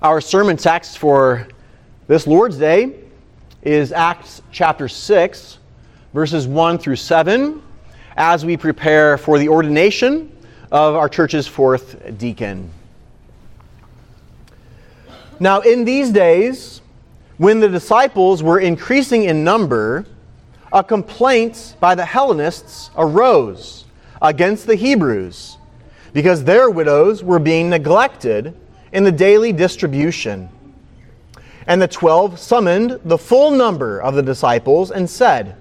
Our sermon text for this Lord's Day is Acts chapter 6, verses 1 through 7, as we prepare for the ordination of our church's fourth deacon. Now, in these days, when the disciples were increasing in number, a complaint by the Hellenists arose against the Hebrews because their widows were being neglected in the daily distribution. And the twelve summoned the full number of the disciples and said,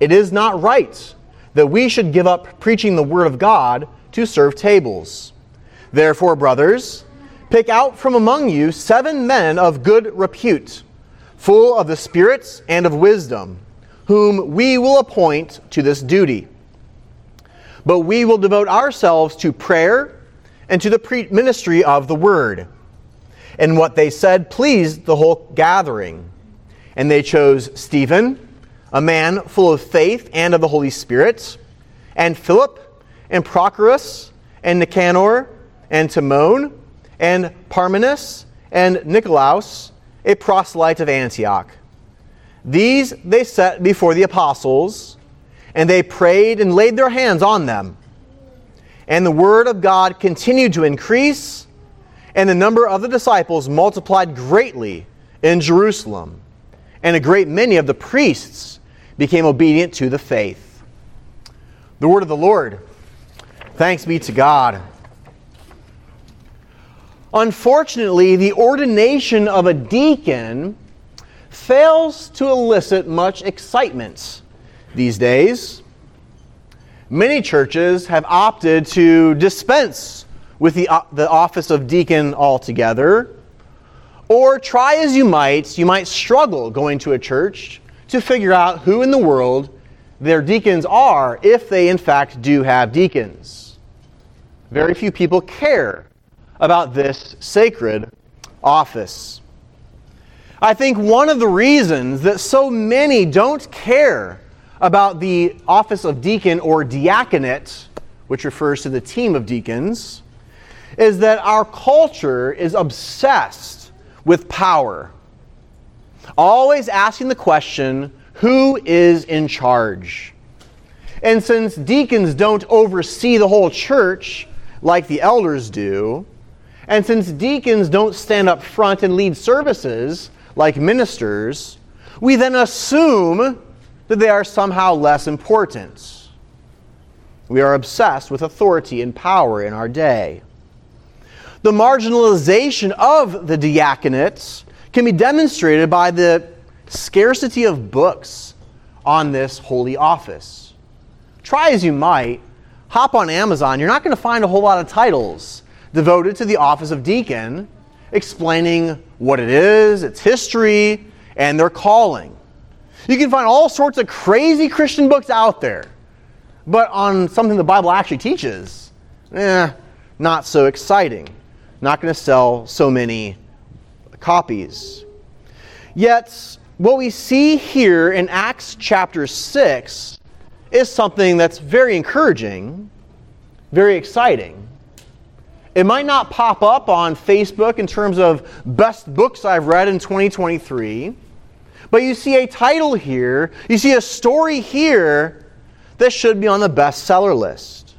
It is not right that we should give up preaching the word of God to serve tables. Therefore, brothers, pick out from among you seven men of good repute, full of the spirits and of wisdom, whom we will appoint to this duty but we will devote ourselves to prayer and to the ministry of the word. And what they said pleased the whole gathering. And they chose Stephen, a man full of faith and of the Holy Spirit, and Philip, and Prochorus, and Nicanor, and Timon, and Parmenas, and Nicolaus, a proselyte of Antioch. These they set before the apostles and they prayed and laid their hands on them. And the word of God continued to increase, and the number of the disciples multiplied greatly in Jerusalem. And a great many of the priests became obedient to the faith. The word of the Lord. Thanks be to God. Unfortunately, the ordination of a deacon fails to elicit much excitement these days. Many churches have opted to dispense with the, uh, the office of deacon altogether. Or try as you might, you might struggle going to a church to figure out who in the world their deacons are if they in fact do have deacons. Very few people care about this sacred office. I think one of the reasons that so many don't care about the office of deacon or diaconate, which refers to the team of deacons, is that our culture is obsessed with power. Always asking the question who is in charge? And since deacons don't oversee the whole church like the elders do, and since deacons don't stand up front and lead services like ministers, we then assume that they are somehow less important. We are obsessed with authority and power in our day. The marginalization of the diaconates can be demonstrated by the scarcity of books on this holy office. Try as you might, hop on Amazon, you're not going to find a whole lot of titles devoted to the office of deacon explaining what it is, its history, and their calling. You can find all sorts of crazy Christian books out there, but on something the Bible actually teaches, eh, not so exciting. Not going to sell so many copies. Yet, what we see here in Acts chapter 6 is something that's very encouraging, very exciting. It might not pop up on Facebook in terms of best books I've read in 2023. But you see a title here, you see a story here that should be on the bestseller list.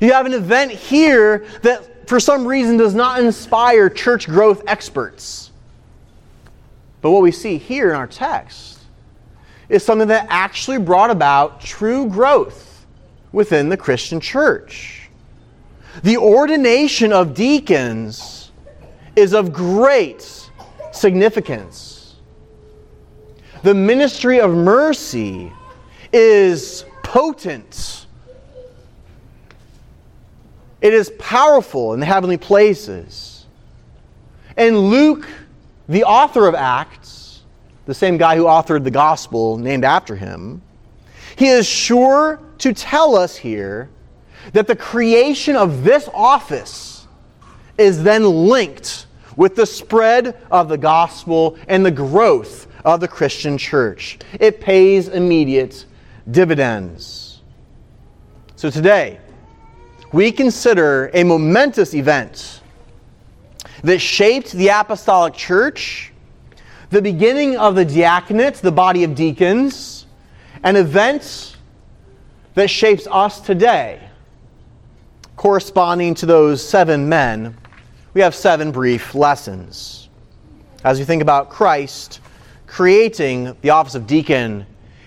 You have an event here that for some reason does not inspire church growth experts. But what we see here in our text is something that actually brought about true growth within the Christian church. The ordination of deacons is of great significance the ministry of mercy is potent. It is powerful in the heavenly places. And Luke, the author of Acts, the same guy who authored the gospel named after him, he is sure to tell us here that the creation of this office is then linked with the spread of the gospel and the growth of the Christian church. It pays immediate dividends. So today, we consider a momentous event that shaped the apostolic church, the beginning of the diaconate, the body of deacons, an event that shapes us today. Corresponding to those seven men, we have seven brief lessons. As we think about Christ creating the office of deacon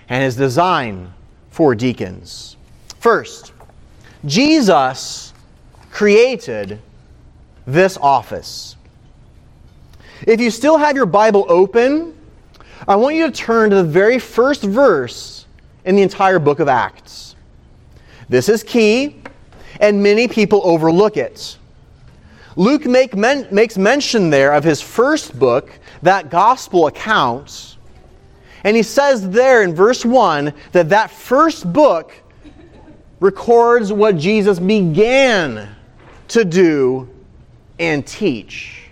and his design for deacons. First, Jesus created this office. If you still have your Bible open, I want you to turn to the very first verse in the entire book of Acts. This is key, and many people overlook it. Luke make men, makes mention there of his first book, that gospel account, and he says there in verse 1 that that first book records what Jesus began to do and teach.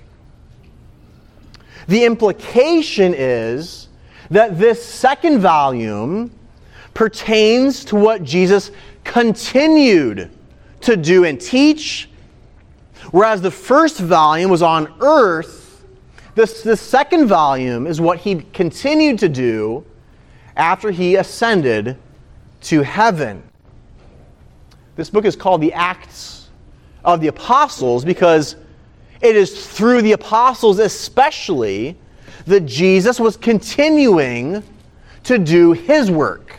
The implication is that this second volume pertains to what Jesus continued to do and teach, whereas the first volume was on earth. This, the second volume is what he continued to do after he ascended to heaven. This book is called the Acts of the Apostles because it is through the apostles, especially, that Jesus was continuing to do his work.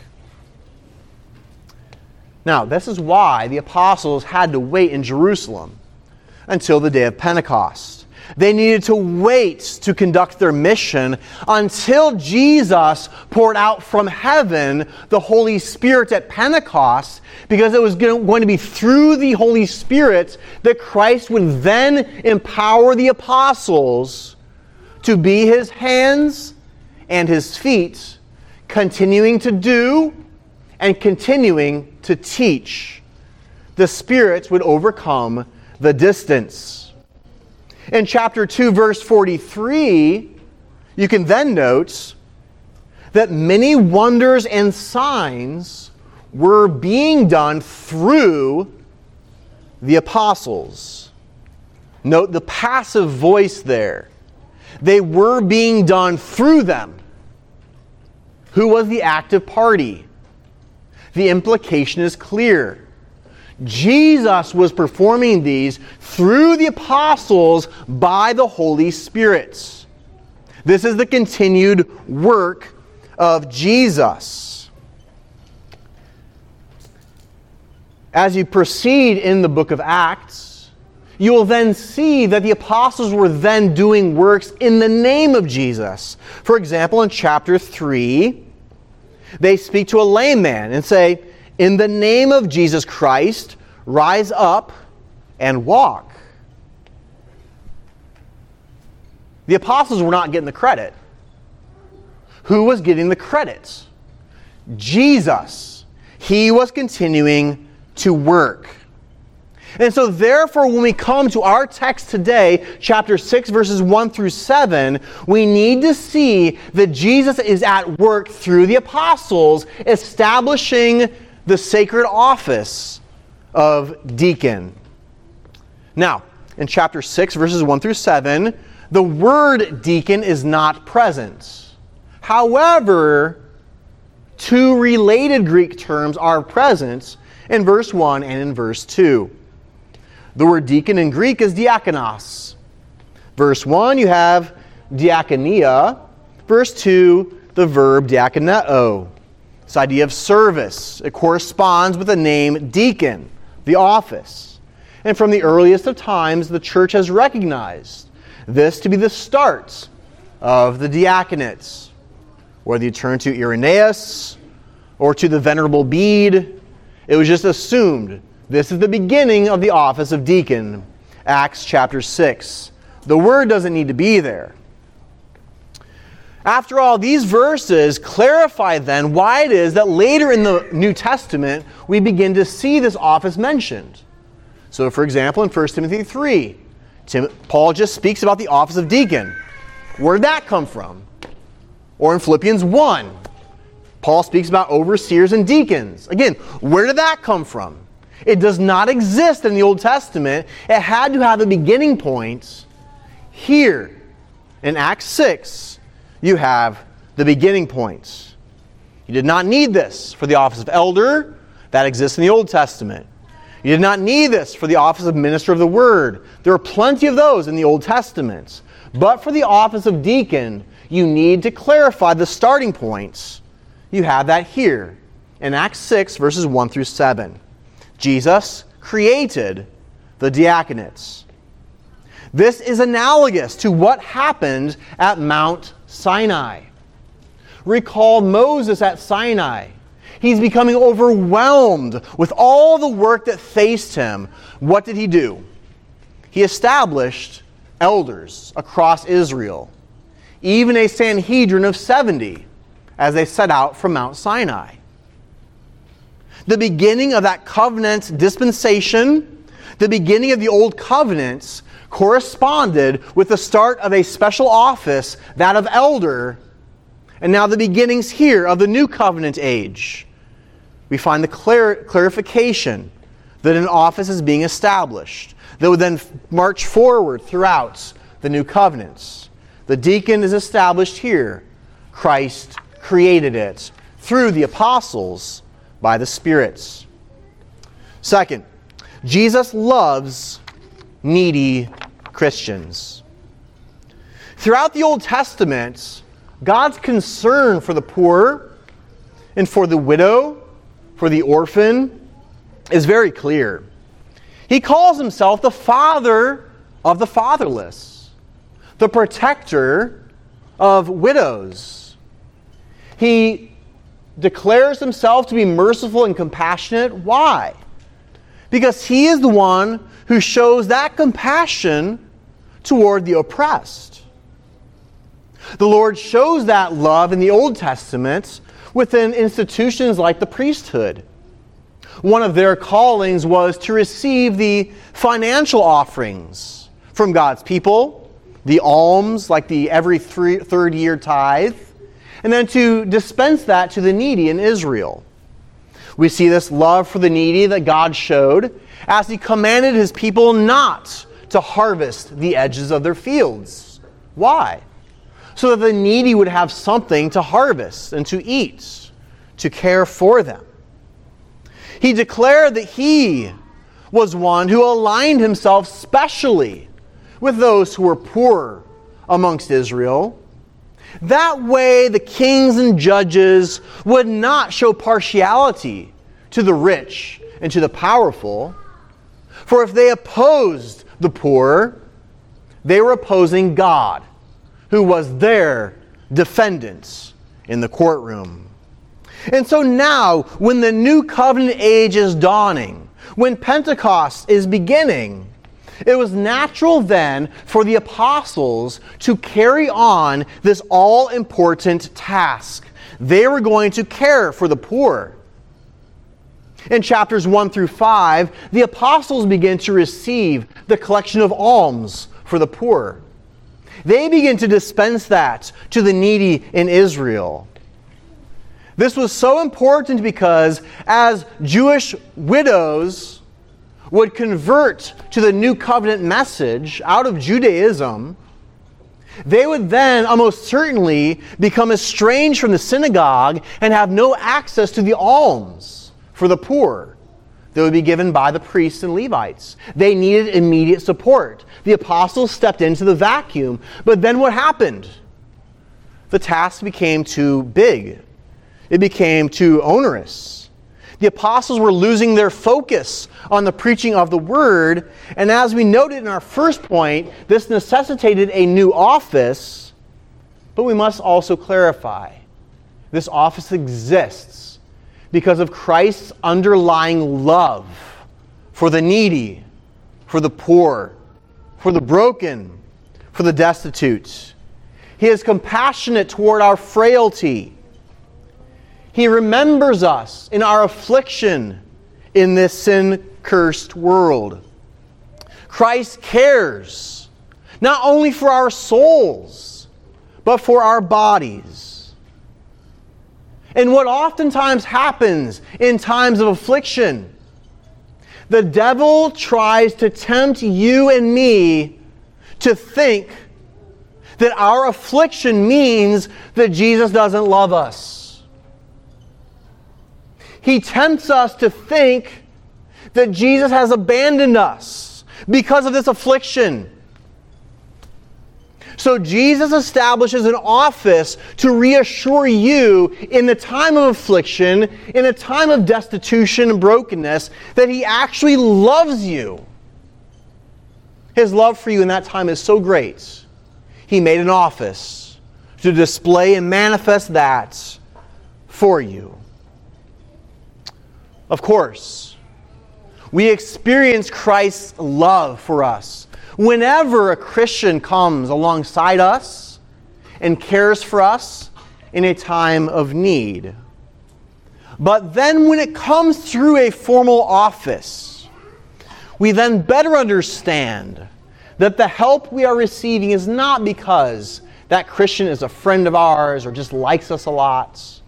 Now, this is why the apostles had to wait in Jerusalem until the day of Pentecost. They needed to wait to conduct their mission until Jesus poured out from heaven the Holy Spirit at Pentecost, because it was going to be through the Holy Spirit that Christ would then empower the apostles to be his hands and his feet, continuing to do and continuing to teach. The Spirit would overcome the distance. In chapter 2, verse 43, you can then note that many wonders and signs were being done through the apostles. Note the passive voice there. They were being done through them. Who was the active party? The implication is clear. Jesus was performing these through the apostles by the Holy Spirit. This is the continued work of Jesus. As you proceed in the book of Acts, you will then see that the apostles were then doing works in the name of Jesus. For example, in chapter 3, they speak to a lame man and say, in the name of Jesus Christ, rise up and walk. The apostles were not getting the credit. Who was getting the credits? Jesus. He was continuing to work. And so, therefore, when we come to our text today, chapter 6, verses 1 through 7, we need to see that Jesus is at work through the apostles, establishing the sacred office of deacon. Now, in chapter 6, verses 1 through 7, the word deacon is not present. However, two related Greek terms are present in verse 1 and in verse 2. The word deacon in Greek is diakonos. Verse 1, you have diakonia. Verse 2, the verb diakoneo. This idea of service. It corresponds with the name deacon, the office. And from the earliest of times, the church has recognized this to be the start of the diaconates. Whether you turn to Irenaeus or to the Venerable Bede, it was just assumed this is the beginning of the office of deacon. Acts chapter 6. The word doesn't need to be there. After all, these verses clarify then why it is that later in the New Testament we begin to see this office mentioned. So, for example, in 1 Timothy 3, Tim, Paul just speaks about the office of deacon. Where did that come from? Or in Philippians 1, Paul speaks about overseers and deacons. Again, where did that come from? It does not exist in the Old Testament. It had to have a beginning point here in Acts 6, you have the beginning points. You did not need this for the office of elder, that exists in the Old Testament. You did not need this for the office of minister of the word. There are plenty of those in the Old Testament. But for the office of deacon, you need to clarify the starting points. You have that here in Acts 6, verses 1 through 7. Jesus created the diaconates. This is analogous to what happened at Mount Sinai. Recall Moses at Sinai. He's becoming overwhelmed with all the work that faced him. What did he do? He established elders across Israel, even a Sanhedrin of 70 as they set out from Mount Sinai. The beginning of that covenant dispensation, the beginning of the old covenants, corresponded with the start of a special office, that of elder, and now the beginnings here of the new covenant age. We find the clar- clarification that an office is being established that would then march forward throughout the new covenants. The deacon is established here. Christ created it through the apostles by the spirits. Second, Jesus loves needy Christians. Throughout the Old Testament, God's concern for the poor and for the widow, for the orphan, is very clear. He calls himself the father of the fatherless, the protector of widows. He declares himself to be merciful and compassionate. Why? Because he is the one who shows that compassion toward the oppressed. The Lord shows that love in the Old Testament within institutions like the priesthood. One of their callings was to receive the financial offerings from God's people, the alms, like the every three, third year tithe, and then to dispense that to the needy in Israel. We see this love for the needy that God showed as He commanded His people not to harvest the edges of their fields. Why? So that the needy would have something to harvest and to eat, to care for them. He declared that He was one who aligned Himself specially with those who were poor amongst Israel that way, the kings and judges would not show partiality to the rich and to the powerful. For if they opposed the poor, they were opposing God, who was their defendant in the courtroom. And so now, when the new covenant age is dawning, when Pentecost is beginning, it was natural then for the apostles to carry on this all important task. They were going to care for the poor. In chapters 1 through 5, the apostles begin to receive the collection of alms for the poor. They begin to dispense that to the needy in Israel. This was so important because as Jewish widows would convert to the new covenant message out of Judaism, they would then almost certainly become estranged from the synagogue and have no access to the alms for the poor that would be given by the priests and Levites. They needed immediate support. The apostles stepped into the vacuum. But then what happened? The task became too big, it became too onerous the apostles were losing their focus on the preaching of the word. And as we noted in our first point, this necessitated a new office. But we must also clarify this office exists because of Christ's underlying love for the needy, for the poor, for the broken, for the destitute. He is compassionate toward our frailty he remembers us in our affliction in this sin cursed world. Christ cares not only for our souls, but for our bodies. And what oftentimes happens in times of affliction, the devil tries to tempt you and me to think that our affliction means that Jesus doesn't love us. He tempts us to think that Jesus has abandoned us because of this affliction. So Jesus establishes an office to reassure you in the time of affliction, in a time of destitution and brokenness, that He actually loves you. His love for you in that time is so great. He made an office to display and manifest that for you. Of course, we experience Christ's love for us Whenever a Christian comes alongside us and cares for us in a time of need. But then when it comes through a formal office, we then better understand that the help we are receiving is not because that Christian is a friend of ours or just likes us a lot.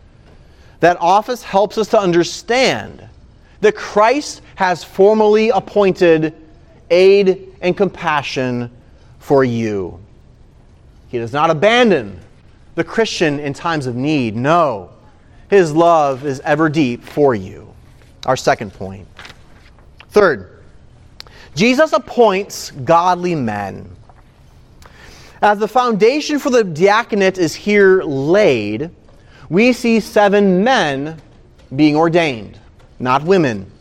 That office helps us to understand that Christ has formally appointed aid and compassion for you. He does not abandon the Christian in times of need. No, his love is ever deep for you. Our second point. Third, Jesus appoints godly men. As the foundation for the diaconate is here laid, we see seven men being ordained, not women.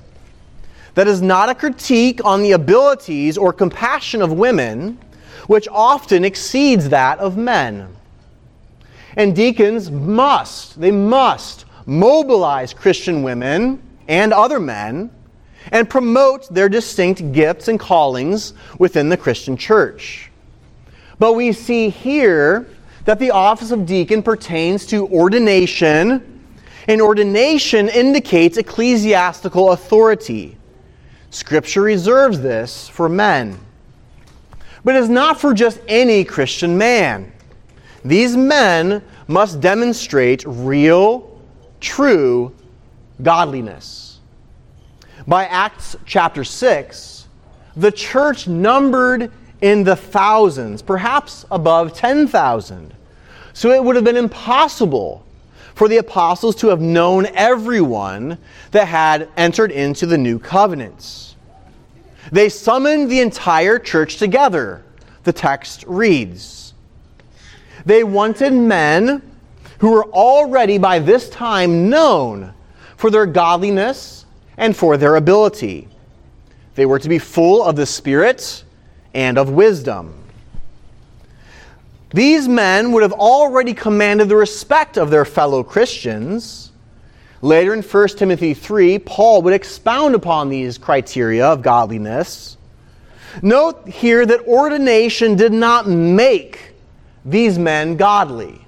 That is not a critique on the abilities or compassion of women, which often exceeds that of men. And deacons must, they must mobilize Christian women and other men and promote their distinct gifts and callings within the Christian church. But we see here that the office of deacon pertains to ordination, and ordination indicates ecclesiastical authority. Scripture reserves this for men. But it's not for just any Christian man. These men must demonstrate real, true godliness. By Acts chapter 6, the church numbered in the thousands, perhaps above 10,000. So it would have been impossible for the apostles to have known everyone that had entered into the new covenants. They summoned the entire church together, the text reads. They wanted men who were already by this time known for their godliness and for their ability. They were to be full of the Spirit and of wisdom. These men would have already commanded the respect of their fellow Christians. Later in 1 Timothy 3, Paul would expound upon these criteria of godliness. Note here that ordination did not make these men godly.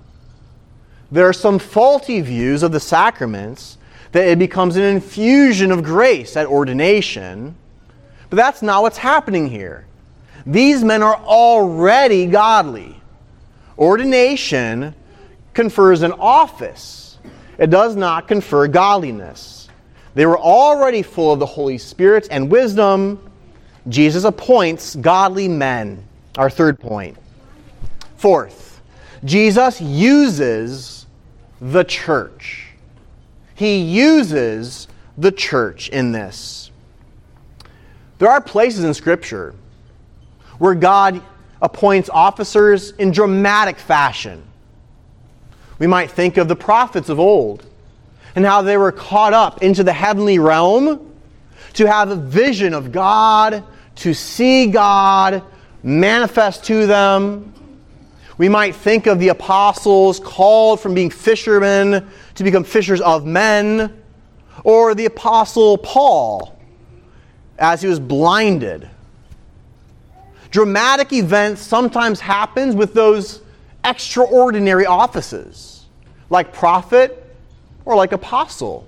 There are some faulty views of the sacraments that it becomes an infusion of grace at ordination, but that's not what's happening here. These men are already godly. Ordination confers an office, it does not confer godliness. They were already full of the Holy Spirit and wisdom. Jesus appoints godly men. Our third point. Fourth, Jesus uses the church. He uses the church in this. There are places in Scripture where God appoints officers in dramatic fashion. We might think of the prophets of old and how they were caught up into the heavenly realm to have a vision of God, to see God manifest to them. We might think of the apostles called from being fishermen to become fishers of men, or the apostle Paul as he was blinded dramatic events sometimes happens with those extraordinary offices, like prophet or like apostle.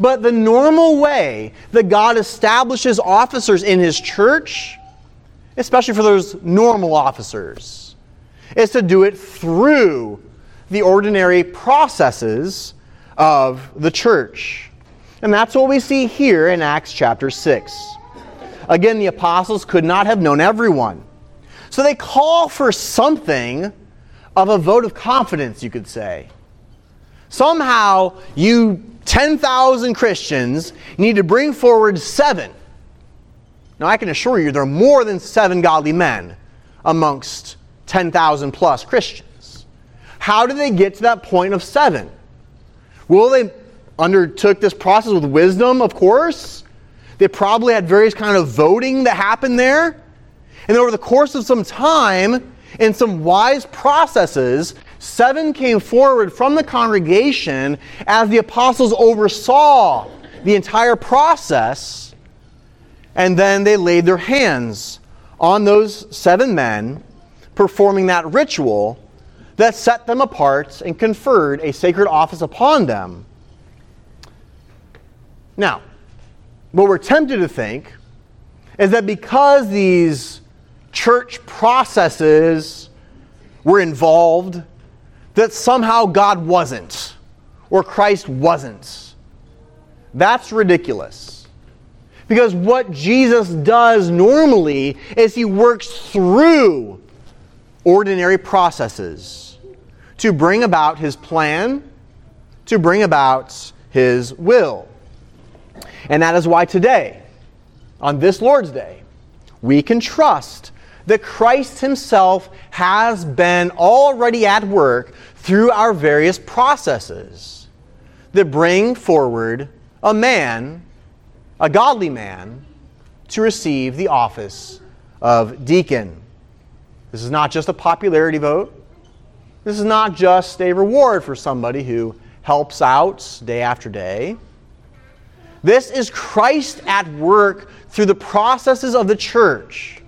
But the normal way that God establishes officers in his church, especially for those normal officers, is to do it through the ordinary processes of the church. And that's what we see here in Acts chapter 6. Again, the apostles could not have known everyone. So they call for something of a vote of confidence, you could say. Somehow, you 10,000 Christians need to bring forward seven. Now, I can assure you there are more than seven godly men amongst 10,000 plus Christians. How did they get to that point of seven? Well, they undertook this process with wisdom, of course. They probably had various kind of voting that happened there. And over the course of some time, in some wise processes, seven came forward from the congregation as the apostles oversaw the entire process. And then they laid their hands on those seven men performing that ritual that set them apart and conferred a sacred office upon them. Now, what we're tempted to think is that because these church processes were involved, that somehow God wasn't, or Christ wasn't. That's ridiculous. Because what Jesus does normally is he works through ordinary processes to bring about his plan, to bring about his will. And that is why today, on this Lord's Day, we can trust that Christ himself has been already at work through our various processes that bring forward a man, a godly man, to receive the office of deacon. This is not just a popularity vote. This is not just a reward for somebody who helps out day after day. This is Christ at work through the processes of the church.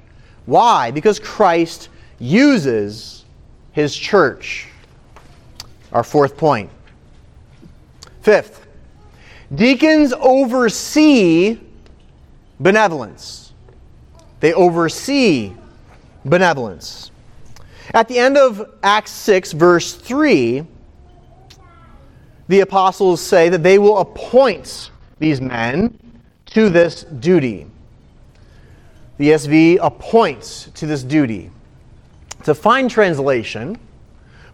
Why? Because Christ uses his church. Our fourth point. Fifth, deacons oversee benevolence. They oversee benevolence. At the end of Acts 6, verse 3, the apostles say that they will appoint these men to this duty. The ESV appoints to this duty. It's a fine translation,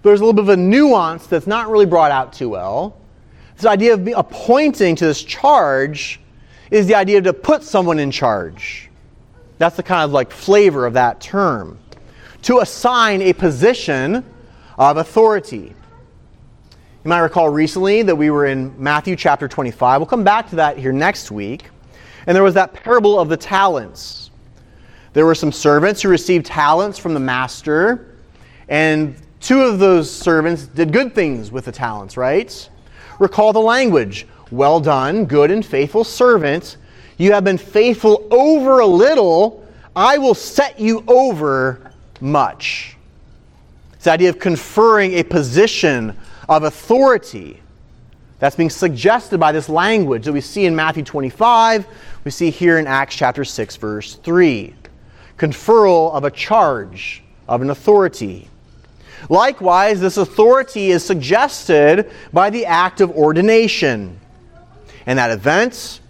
but there's a little bit of a nuance that's not really brought out too well. This idea of appointing to this charge is the idea to put someone in charge. That's the kind of like flavor of that term. To assign a position of authority. You might recall recently that we were in Matthew chapter 25. We'll come back to that here next week. And there was that parable of the talents. There were some servants who received talents from the master, and two of those servants did good things with the talents, right? Recall the language Well done, good and faithful servant. You have been faithful over a little, I will set you over much. It's the idea of conferring a position of authority that's being suggested by this language that we see in Matthew 25, we see here in Acts chapter 6, verse 3. Conferral of a charge, of an authority. Likewise, this authority is suggested by the act of ordination. In that event,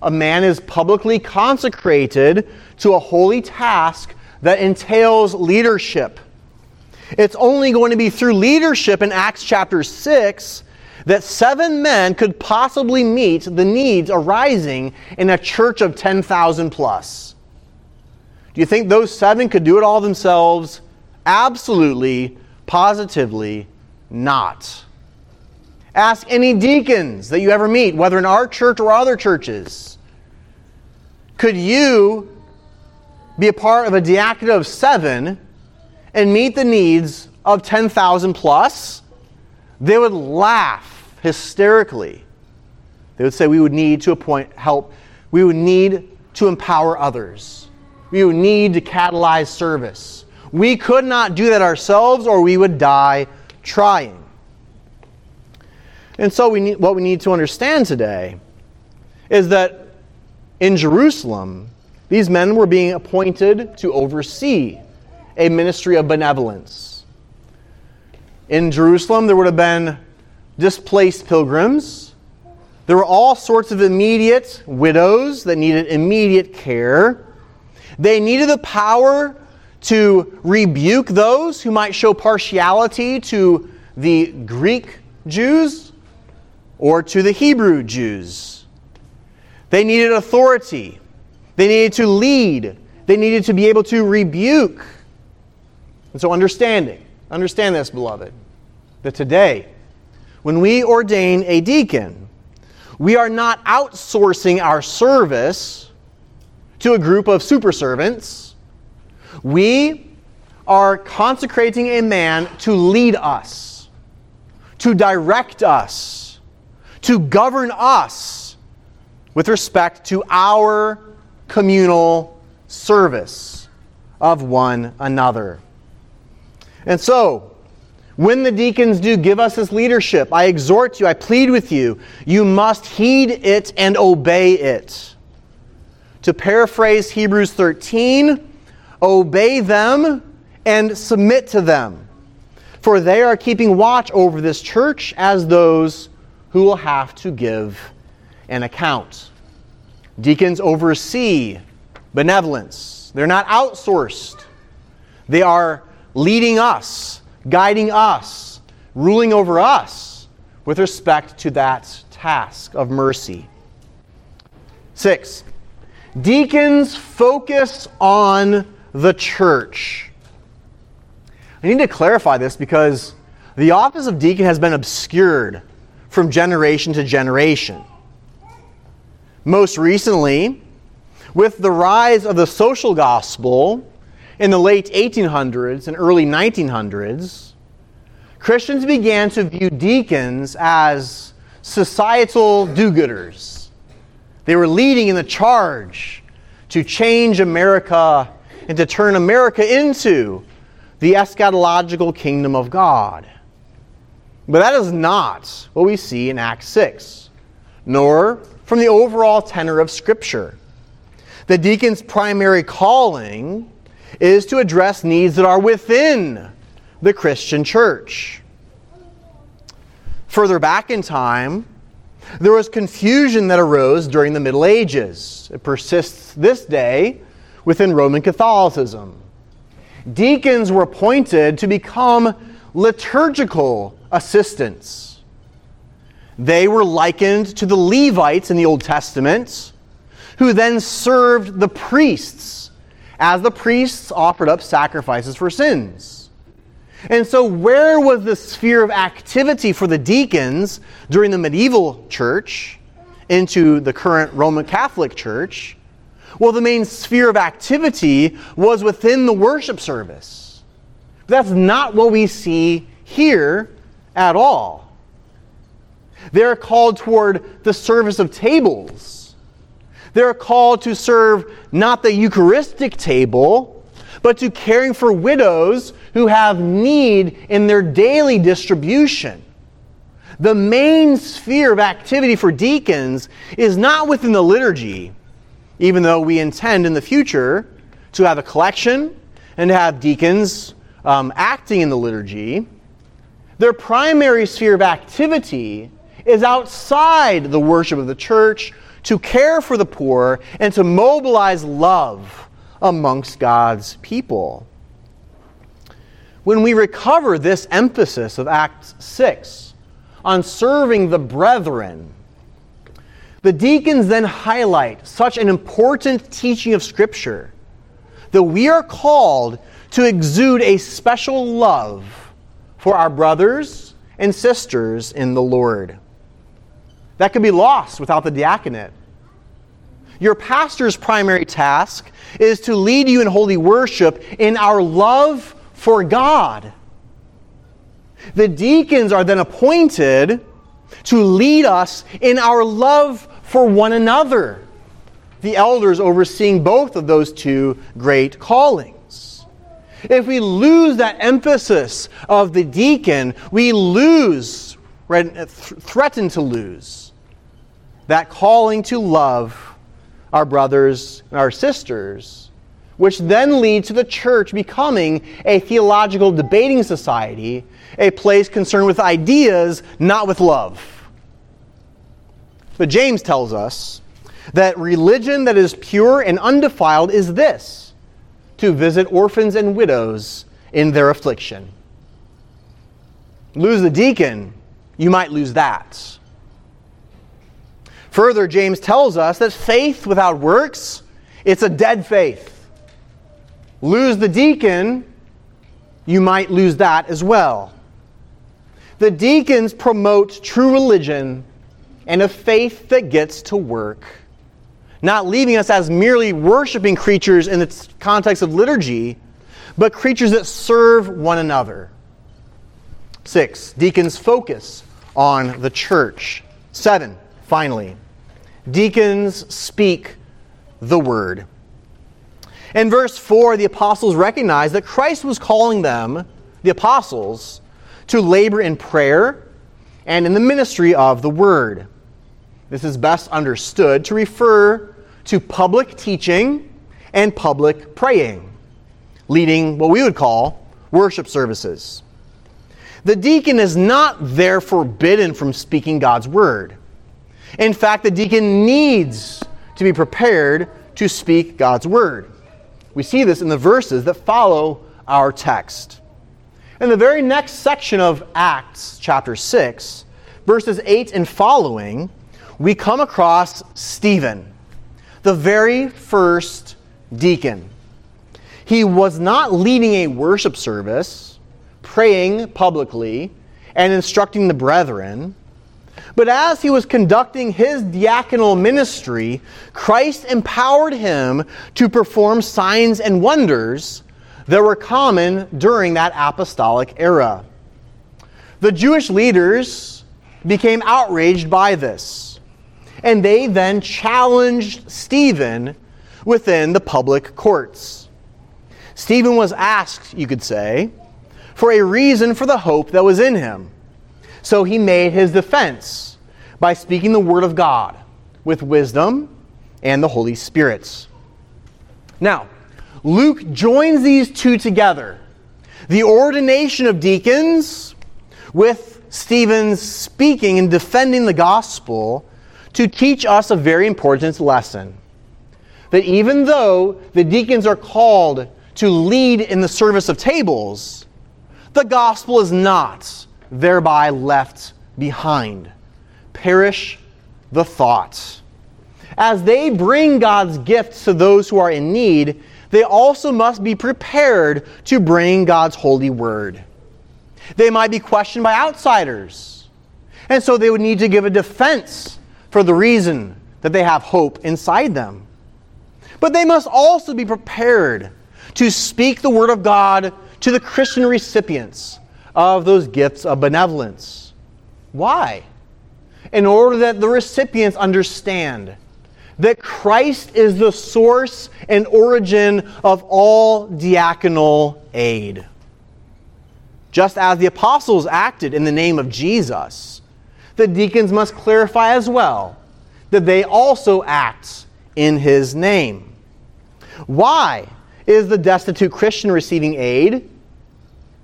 a man is publicly consecrated to a holy task that entails leadership it's only going to be through leadership in Acts chapter 6 that seven men could possibly meet the needs arising in a church of 10,000 plus. Do you think those seven could do it all themselves? Absolutely, positively not. Ask any deacons that you ever meet, whether in our church or other churches. Could you be a part of a diaconate of seven and meet the needs of 10,000 plus, they would laugh hysterically. They would say we would need to appoint help. We would need to empower others. We would need to catalyze service. We could not do that ourselves or we would die trying. And so we need, what we need to understand today is that in Jerusalem, these men were being appointed to oversee a ministry of benevolence. In Jerusalem, there would have been displaced pilgrims. There were all sorts of immediate widows that needed immediate care. They needed the power to rebuke those who might show partiality to the Greek Jews or to the Hebrew Jews. They needed authority. They needed to lead. They needed to be able to rebuke. And so, understanding, understand this, beloved, that today, when we ordain a deacon, we are not outsourcing our service to a group of super servants. We are consecrating a man to lead us, to direct us, to govern us with respect to our communal service of one another. And so, when the deacons do give us this leadership, I exhort you, I plead with you, you must heed it and obey it. To paraphrase Hebrews 13, obey them and submit to them, for they are keeping watch over this church as those who will have to give an account. Deacons oversee benevolence, they're not outsourced, they are leading us, guiding us, ruling over us with respect to that task of mercy. Six, deacons focus on the church. I need to clarify this because the office of deacon has been obscured from generation to generation. Most recently, with the rise of the social gospel in the late 1800s and early 1900s, Christians began to view deacons as societal do gooders. They were leading in the charge to change America and to turn America into the eschatological kingdom of God. But that is not what we see in Acts 6, nor from the overall tenor of Scripture. The deacon's primary calling is to address needs that are within the Christian church. Further back in time, there was confusion that arose during the Middle Ages. It persists this day within Roman Catholicism. Deacons were appointed to become liturgical assistants. They were likened to the Levites in the Old Testament, who then served the priests as the priests offered up sacrifices for sins. And so, where was the sphere of activity for the deacons during the medieval church into the current Roman Catholic Church? Well, the main sphere of activity was within the worship service. But that's not what we see here at all. They're called toward the service of tables. They're called to serve not the Eucharistic table, but to caring for widows who have need in their daily distribution. The main sphere of activity for deacons is not within the liturgy, even though we intend in the future to have a collection and to have deacons um, acting in the liturgy. Their primary sphere of activity is outside the worship of the church to care for the poor and to mobilize love amongst God's people. When we recover this emphasis of Acts 6 on serving the brethren, the deacons then highlight such an important teaching of Scripture that we are called to exude a special love for our brothers and sisters in the Lord. That could be lost without the diaconate. Your pastor's primary task is to lead you in holy worship in our love for God. The deacons are then appointed to lead us in our love for one another. The elders overseeing both of those two great callings. If we lose that emphasis of the deacon, we lose, threaten to lose, that calling to love our brothers and our sisters, which then leads to the church becoming a theological debating society, a place concerned with ideas, not with love. But James tells us that religion that is pure and undefiled is this to visit orphans and widows in their affliction. Lose the deacon, you might lose that. Further, James tells us that faith without works, it's a dead faith. Lose the deacon, you might lose that as well. The deacons promote true religion and a faith that gets to work, not leaving us as merely worshiping creatures in the context of liturgy, but creatures that serve one another. Six, deacons focus on the church. Seven, finally, deacons speak the word. In verse 4, the apostles recognize that Christ was calling them, the apostles, to labor in prayer and in the ministry of the word. This is best understood to refer to public teaching and public praying, leading what we would call worship services. The deacon is not there forbidden from speaking God's word. In fact, the deacon needs to be prepared to speak God's word. We see this in the verses that follow our text. In the very next section of Acts, chapter 6, verses 8 and following, we come across Stephen, the very first deacon. He was not leading a worship service, praying publicly, and instructing the brethren. But as he was conducting his diaconal ministry, Christ empowered him to perform signs and wonders that were common during that apostolic era. The Jewish leaders became outraged by this, and they then challenged Stephen within the public courts. Stephen was asked, you could say, for a reason for the hope that was in him. So he made his defense by speaking the word of God with wisdom and the Holy Spirit. Now, Luke joins these two together the ordination of deacons with Stephen's speaking and defending the gospel to teach us a very important lesson. That even though the deacons are called to lead in the service of tables, the gospel is not thereby left behind. Perish the thoughts. As they bring God's gifts to those who are in need, they also must be prepared to bring God's holy word. They might be questioned by outsiders, and so they would need to give a defense for the reason that they have hope inside them. But they must also be prepared to speak the word of God to the Christian recipients of those gifts of benevolence. Why? In order that the recipients understand that Christ is the source and origin of all diaconal aid. Just as the apostles acted in the name of Jesus, the deacons must clarify as well that they also act in his name. Why is the destitute Christian receiving aid?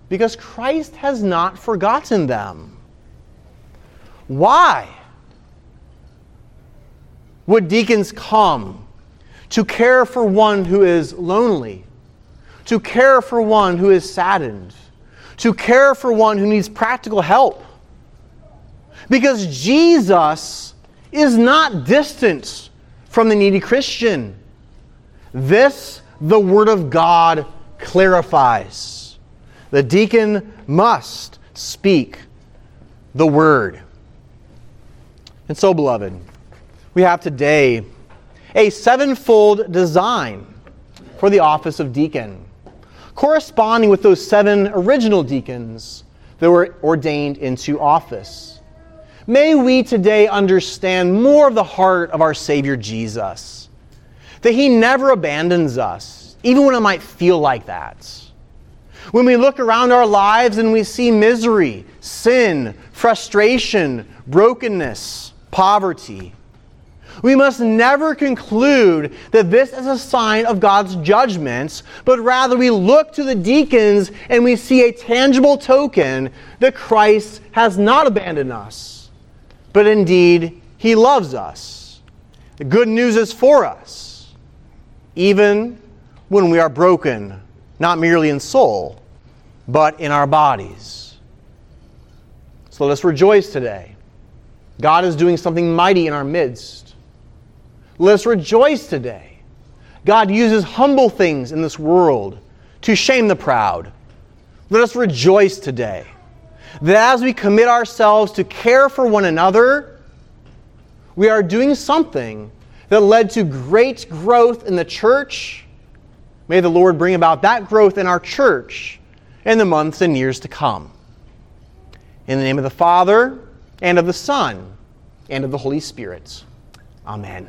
Because Christ has not forgotten them. Why would deacons come to care for one who is lonely, to care for one who is saddened, to care for one who needs practical help? Because Jesus is not distant from the needy Christian. This, the Word of God clarifies. The deacon must speak the word. And so, beloved, we have today a sevenfold design for the office of deacon, corresponding with those seven original deacons that were ordained into office. May we today understand more of the heart of our Savior Jesus, that He never abandons us, even when it might feel like that when we look around our lives and we see misery, sin, frustration, brokenness, poverty, we must never conclude that this is a sign of God's judgments, but rather we look to the deacons and we see a tangible token that Christ has not abandoned us, but indeed he loves us. The good news is for us, even when we are broken, not merely in soul, but in our bodies. So let us rejoice today. God is doing something mighty in our midst. Let us rejoice today. God uses humble things in this world to shame the proud. Let us rejoice today that as we commit ourselves to care for one another, we are doing something that led to great growth in the church. May the Lord bring about that growth in our church in the months and years to come. In the name of the Father, and of the Son, and of the Holy Spirit. Amen.